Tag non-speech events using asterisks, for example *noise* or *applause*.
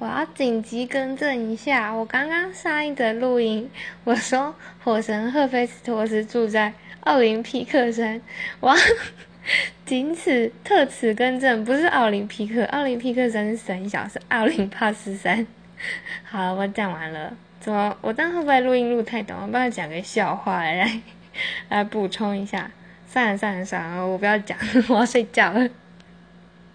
我要紧急更正一下，我刚刚上一则录音，我说火神赫菲斯托斯住在奥林匹克山，我 *laughs* 仅此特此更正，不是奥林匹克，奥林匹克山是神小，是奥林帕斯山。*laughs* 好了，我讲完了，怎么我当样会不会录音录太短？我帮他讲个笑话来来补充一下。算了算了算了，我不要讲，*laughs* 我要睡觉了。